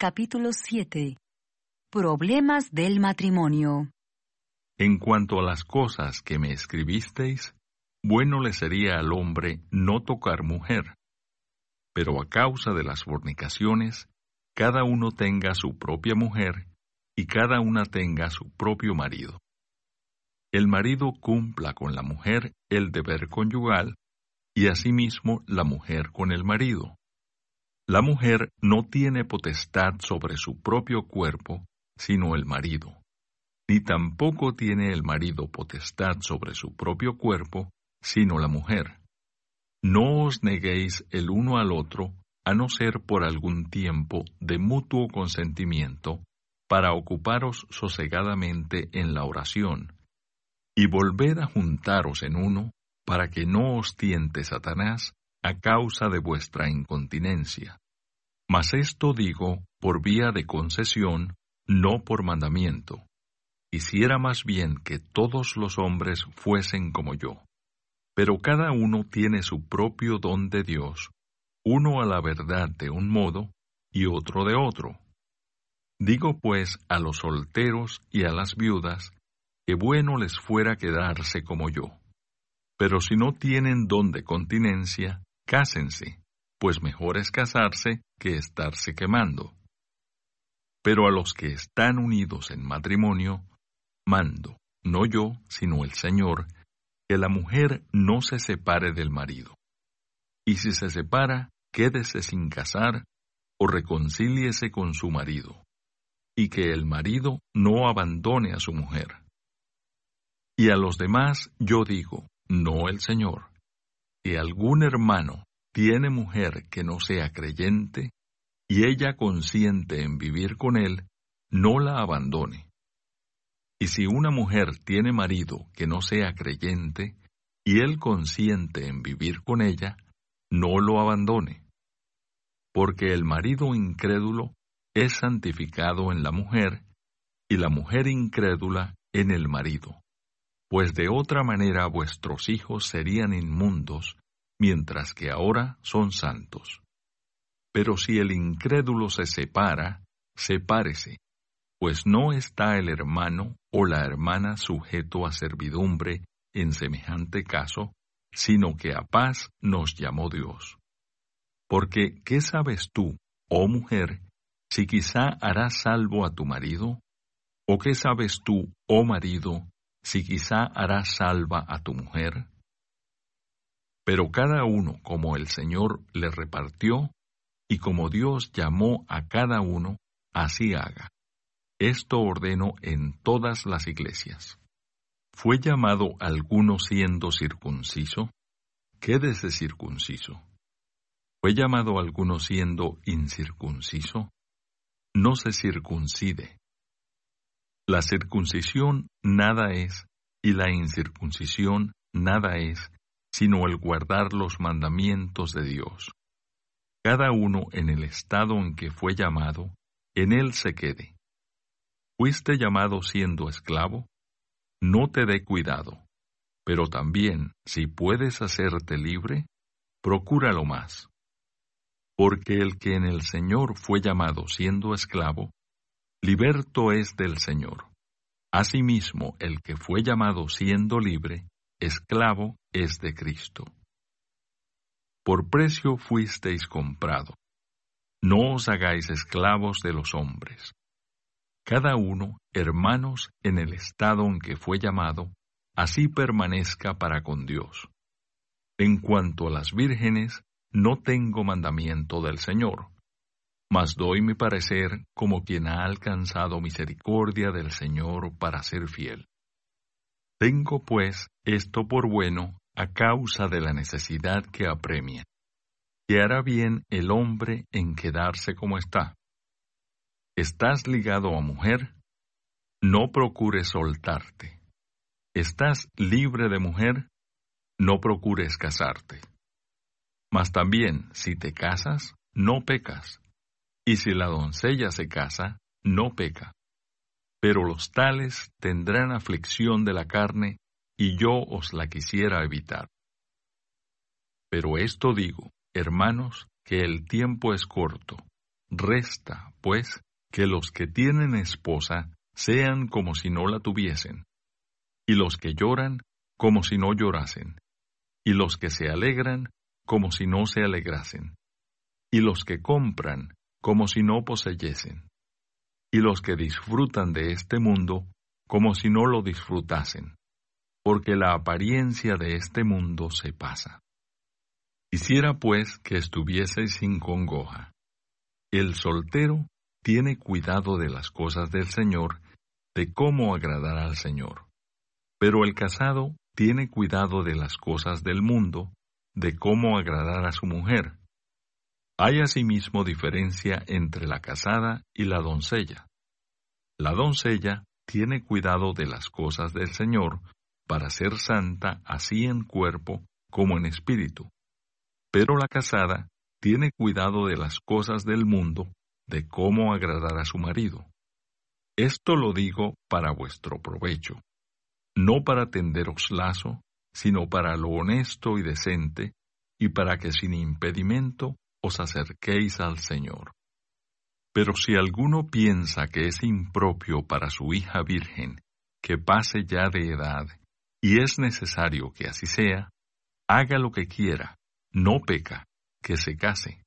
capítulo 7. Problemas del matrimonio. En cuanto a las cosas que me escribisteis, bueno le sería al hombre no tocar mujer. Pero a causa de las fornicaciones, cada uno tenga su propia mujer y cada una tenga su propio marido. El marido cumpla con la mujer el deber conyugal y asimismo la mujer con el marido. La mujer no tiene potestad sobre su propio cuerpo, sino el marido, ni tampoco tiene el marido potestad sobre su propio cuerpo, sino la mujer. No os neguéis el uno al otro, a no ser por algún tiempo de mutuo consentimiento, para ocuparos sosegadamente en la oración, y volved a juntaros en uno, para que no os tiente Satanás a causa de vuestra incontinencia. Mas esto digo por vía de concesión, no por mandamiento. Quisiera más bien que todos los hombres fuesen como yo. Pero cada uno tiene su propio don de Dios, uno a la verdad de un modo y otro de otro. Digo pues a los solteros y a las viudas, que bueno les fuera quedarse como yo. Pero si no tienen don de continencia, cásense, pues mejor es casarse que estarse quemando. Pero a los que están unidos en matrimonio, mando, no yo, sino el Señor, que la mujer no se separe del marido. Y si se separa, quédese sin casar o reconcíliese con su marido, y que el marido no abandone a su mujer. Y a los demás yo digo, no el Señor, que algún hermano tiene mujer que no sea creyente, y ella consiente en vivir con él, no la abandone. Y si una mujer tiene marido que no sea creyente, y él consiente en vivir con ella, no lo abandone. Porque el marido incrédulo es santificado en la mujer, y la mujer incrédula en el marido pues de otra manera vuestros hijos serían inmundos, mientras que ahora son santos. Pero si el incrédulo se separa, sepárese, pues no está el hermano o la hermana sujeto a servidumbre en semejante caso, sino que a paz nos llamó Dios. Porque, ¿qué sabes tú, oh mujer, si quizá harás salvo a tu marido? ¿O qué sabes tú, oh marido, si quizá harás salva a tu mujer? Pero cada uno como el Señor le repartió, y como Dios llamó a cada uno, así haga. Esto ordeno en todas las iglesias. ¿Fue llamado alguno siendo circunciso? Quédese circunciso. ¿Fue llamado alguno siendo incircunciso? No se circuncide. La circuncisión nada es, y la incircuncisión nada es, sino el guardar los mandamientos de Dios. Cada uno en el estado en que fue llamado, en él se quede. ¿Fuiste llamado siendo esclavo? No te dé cuidado, pero también, si puedes hacerte libre, procúralo más. Porque el que en el Señor fue llamado siendo esclavo, liberto es del Señor. Asimismo, el que fue llamado siendo libre, esclavo es de Cristo. Por precio fuisteis comprado. No os hagáis esclavos de los hombres. Cada uno, hermanos, en el estado en que fue llamado, así permanezca para con Dios. En cuanto a las vírgenes, no tengo mandamiento del Señor, mas doy mi parecer como quien ha alcanzado misericordia del Señor para ser fiel. Tengo pues esto por bueno a causa de la necesidad que apremia, que hará bien el hombre en quedarse como está. ¿Estás ligado a mujer? No procures soltarte. ¿Estás libre de mujer? No procures casarte. Mas también, si te casas, no pecas y si la doncella se casa, no peca. Pero los tales tendrán aflicción de la carne, y yo os la quisiera evitar. Pero esto digo, hermanos, que el tiempo es corto, Resta, pues, que los que tienen esposa sean como si no la tuviesen, y los que lloran como si no llorasen, y los que se alegran como si no se alegrasen, y los que compran como si no poseyesen, y los que disfrutan de este mundo como si no lo disfrutasen, porque la apariencia de este mundo se pasa. Quisiera pues que estuvieseis sin congoja. El soltero tiene cuidado de las cosas del Señor, de cómo agradar al Señor. Pero el casado tiene cuidado de las cosas del mundo, de cómo agradar a su mujer. Hay asimismo diferencia entre la casada y la doncella. La doncella tiene cuidado de las cosas del Señor para ser santa así en cuerpo como en espíritu. Pero la casada tiene cuidado de las cosas del mundo, de cómo agradar a su marido. Esto lo digo para vuestro provecho, no para tenderos lazo, sino para lo honesto y decente, y para que sin impedimento os acerquéis al Señor. Pero si alguno piensa que es impropio para su hija virgen que pase ya de edad, y es necesario que así sea, haga lo que quiera, no peca, que se case.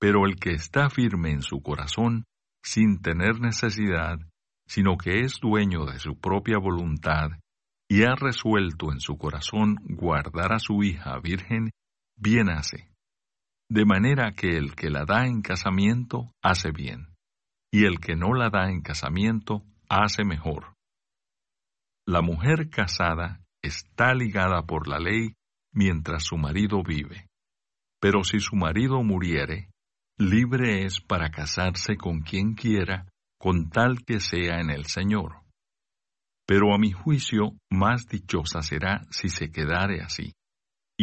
Pero el que está firme en su corazón, sin tener necesidad, sino que es dueño de su propia voluntad, y ha resuelto en su corazón guardar a su hija virgen, bien hace. De manera que el que la da en casamiento hace bien, y el que no la da en casamiento hace mejor. La mujer casada está ligada por la ley mientras su marido vive. Pero si su marido muriere, libre es para casarse con quien quiera, con tal que sea en el Señor. Pero a mi juicio más dichosa será si se quedare así.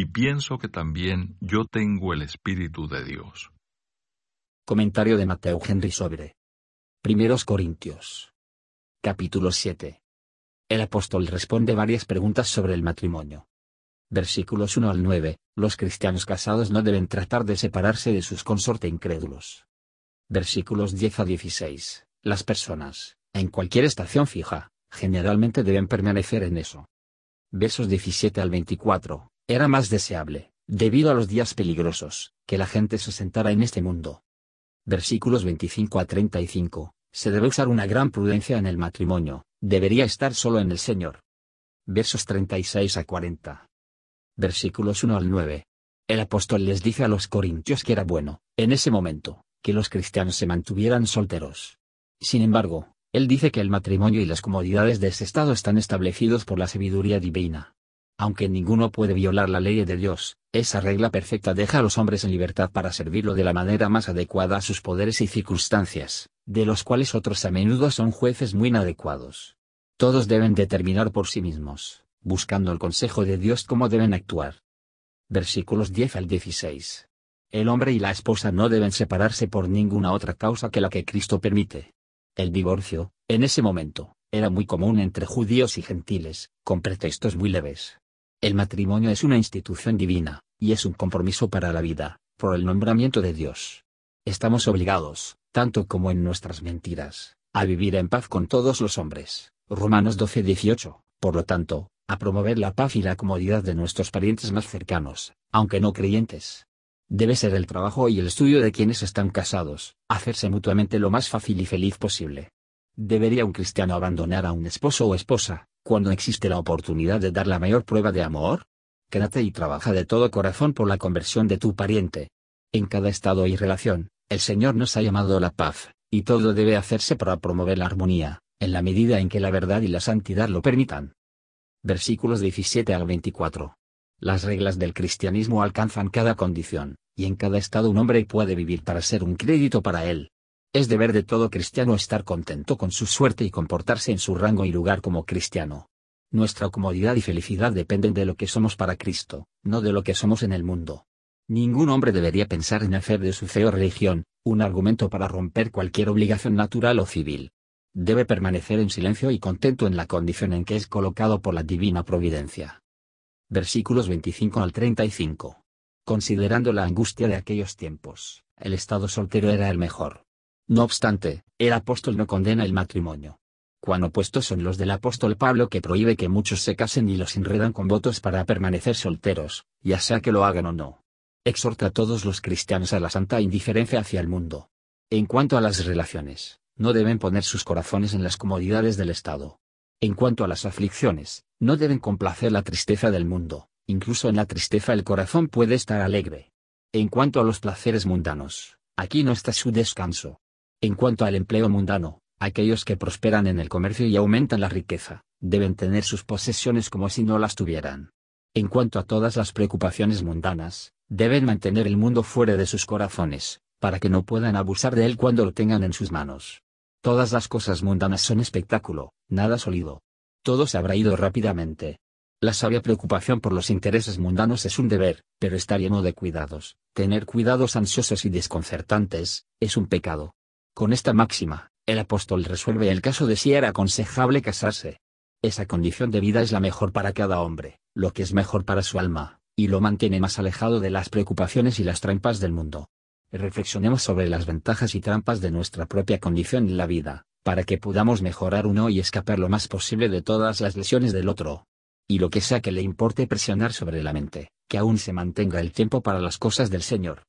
Y pienso que también yo tengo el Espíritu de Dios. Comentario de Mateo Henry sobre Primeros Corintios. Capítulo 7. El apóstol responde varias preguntas sobre el matrimonio. Versículos 1 al 9. Los cristianos casados no deben tratar de separarse de sus consorte incrédulos. Versículos 10 a 16. Las personas, en cualquier estación fija, generalmente deben permanecer en eso. Versos 17 al 24. Era más deseable, debido a los días peligrosos, que la gente se sentara en este mundo. Versículos 25 a 35. Se debe usar una gran prudencia en el matrimonio, debería estar solo en el Señor. Versos 36 a 40 versículos 1 al 9. El apóstol les dice a los corintios que era bueno, en ese momento, que los cristianos se mantuvieran solteros. Sin embargo, él dice que el matrimonio y las comodidades de ese estado están establecidos por la sabiduría divina. Aunque ninguno puede violar la ley de Dios, esa regla perfecta deja a los hombres en libertad para servirlo de la manera más adecuada a sus poderes y circunstancias, de los cuales otros a menudo son jueces muy inadecuados. Todos deben determinar por sí mismos, buscando el consejo de Dios cómo deben actuar. Versículos 10 al 16. El hombre y la esposa no deben separarse por ninguna otra causa que la que Cristo permite. El divorcio, en ese momento, era muy común entre judíos y gentiles, con pretextos muy leves. El matrimonio es una institución divina, y es un compromiso para la vida, por el nombramiento de Dios. Estamos obligados, tanto como en nuestras mentiras, a vivir en paz con todos los hombres. Romanos 12-18. Por lo tanto, a promover la paz y la comodidad de nuestros parientes más cercanos, aunque no creyentes. Debe ser el trabajo y el estudio de quienes están casados, hacerse mutuamente lo más fácil y feliz posible. ¿Debería un cristiano abandonar a un esposo o esposa, cuando existe la oportunidad de dar la mayor prueba de amor? Quédate y trabaja de todo corazón por la conversión de tu pariente. En cada estado y relación, el Señor nos ha llamado la paz, y todo debe hacerse para promover la armonía, en la medida en que la verdad y la santidad lo permitan versículos 17 al 24. Las reglas del cristianismo alcanzan cada condición, y en cada estado un hombre puede vivir para ser un crédito para él. Es deber de todo cristiano estar contento con su suerte y comportarse en su rango y lugar como cristiano. Nuestra comodidad y felicidad dependen de lo que somos para Cristo, no de lo que somos en el mundo. Ningún hombre debería pensar en hacer de su fe o religión, un argumento para romper cualquier obligación natural o civil debe permanecer en silencio y contento en la condición en que es colocado por la divina providencia. Versículos 25 al 35. Considerando la angustia de aquellos tiempos, el estado soltero era el mejor. No obstante, el apóstol no condena el matrimonio. Cuán opuestos son los del apóstol Pablo que prohíbe que muchos se casen y los enredan con votos para permanecer solteros, ya sea que lo hagan o no. Exhorta a todos los cristianos a la santa indiferencia hacia el mundo. En cuanto a las relaciones, no deben poner sus corazones en las comodidades del Estado. En cuanto a las aflicciones, no deben complacer la tristeza del mundo, incluso en la tristeza el corazón puede estar alegre. En cuanto a los placeres mundanos, aquí no está su descanso. En cuanto al empleo mundano, aquellos que prosperan en el comercio y aumentan la riqueza, deben tener sus posesiones como si no las tuvieran. En cuanto a todas las preocupaciones mundanas, deben mantener el mundo fuera de sus corazones, para que no puedan abusar de él cuando lo tengan en sus manos. Todas las cosas mundanas son espectáculo, nada sólido. Todo se habrá ido rápidamente. La sabia preocupación por los intereses mundanos es un deber, pero está lleno de cuidados. Tener cuidados ansiosos y desconcertantes, es un pecado. Con esta máxima, el apóstol resuelve el caso de si era aconsejable casarse. Esa condición de vida es la mejor para cada hombre, lo que es mejor para su alma, y lo mantiene más alejado de las preocupaciones y las trampas del mundo. Reflexionemos sobre las ventajas y trampas de nuestra propia condición en la vida, para que podamos mejorar uno y escapar lo más posible de todas las lesiones del otro. Y lo que sea que le importe presionar sobre la mente, que aún se mantenga el tiempo para las cosas del Señor.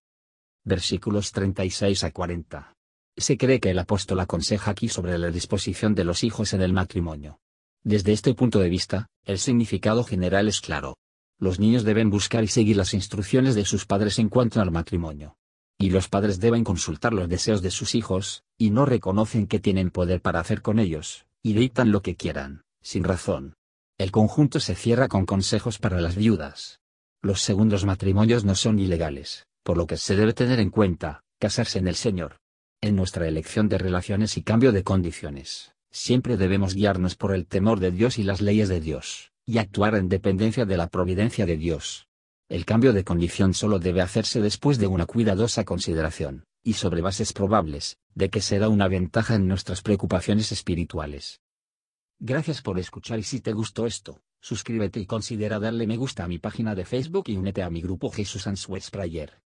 Versículos 36 a 40. Se cree que el apóstol aconseja aquí sobre la disposición de los hijos en el matrimonio. Desde este punto de vista, el significado general es claro. Los niños deben buscar y seguir las instrucciones de sus padres en cuanto al matrimonio. Y los padres deben consultar los deseos de sus hijos, y no reconocen que tienen poder para hacer con ellos, y dictan lo que quieran, sin razón. El conjunto se cierra con consejos para las viudas. Los segundos matrimonios no son ilegales, por lo que se debe tener en cuenta, casarse en el Señor en nuestra elección de relaciones y cambio de condiciones, siempre debemos guiarnos por el temor de Dios y las leyes de Dios, y actuar en dependencia de la providencia de Dios. El cambio de condición solo debe hacerse después de una cuidadosa consideración, y sobre bases probables, de que será una ventaja en nuestras preocupaciones espirituales. Gracias por escuchar y si te gustó esto, suscríbete y considera darle me gusta a mi página de Facebook y únete a mi grupo Jesús Answers Prayer.